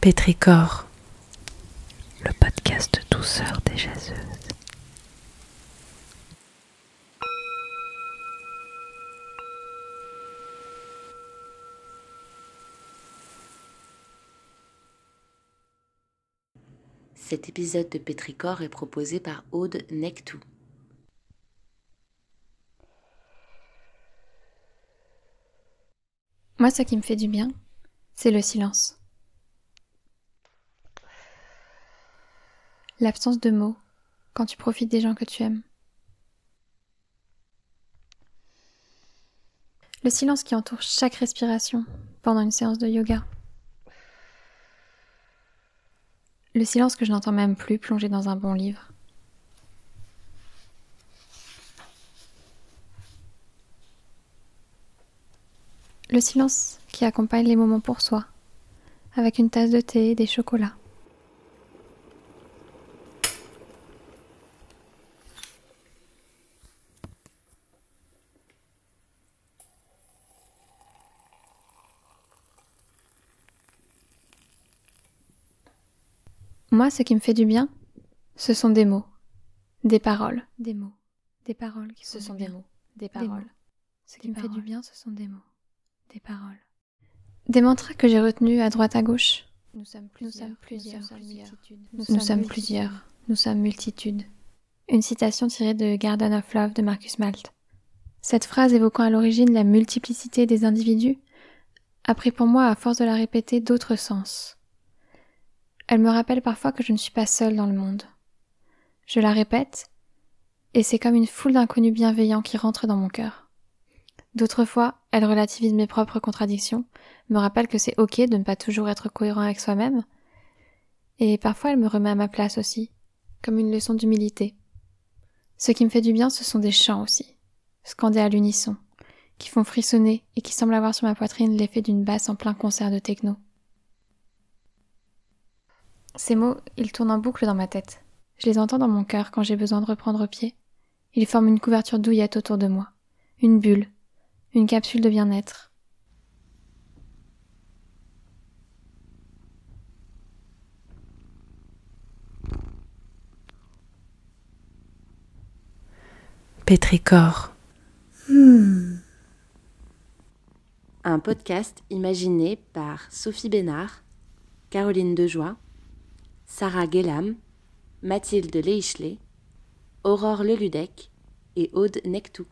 Pétricor, le podcast douceur des jaseuses. Cet épisode de Pétricor est proposé par Aude Nectou. Moi, ce qui me fait du bien, c'est le silence. L'absence de mots quand tu profites des gens que tu aimes. Le silence qui entoure chaque respiration pendant une séance de yoga. Le silence que je n'entends même plus plongé dans un bon livre. Le silence qui accompagne les moments pour soi, avec une tasse de thé et des chocolats. Moi, ce qui me fait du bien, ce sont des mots, des paroles, des mots, des paroles qui Ce sont des mots, des paroles. Ce qui me fait du bien, ce sont des mots, des paroles. Des mantras que j'ai retenus à droite à gauche. Nous sommes Nous sommes plusieurs. Nous Nous sommes plusieurs. Nous sommes multitudes. Une citation tirée de Garden of Love de Marcus Malt. Cette phrase évoquant à l'origine la multiplicité des individus a pris pour moi, à force de la répéter, d'autres sens. Elle me rappelle parfois que je ne suis pas seule dans le monde. Je la répète, et c'est comme une foule d'inconnus bienveillants qui rentrent dans mon cœur. D'autres fois, elle relativise mes propres contradictions, me rappelle que c'est ok de ne pas toujours être cohérent avec soi-même, et parfois elle me remet à ma place aussi, comme une leçon d'humilité. Ce qui me fait du bien, ce sont des chants aussi, scandés à l'unisson, qui font frissonner et qui semblent avoir sur ma poitrine l'effet d'une basse en plein concert de techno. Ces mots, ils tournent en boucle dans ma tête. Je les entends dans mon cœur quand j'ai besoin de reprendre pied. Ils forment une couverture douillette autour de moi, une bulle, une capsule de bien-être. Pétricor, Un podcast imaginé par Sophie Bénard, Caroline Dejoie, Sarah Guélam, Mathilde Leichelet, Aurore Leludec et Aude Nectou.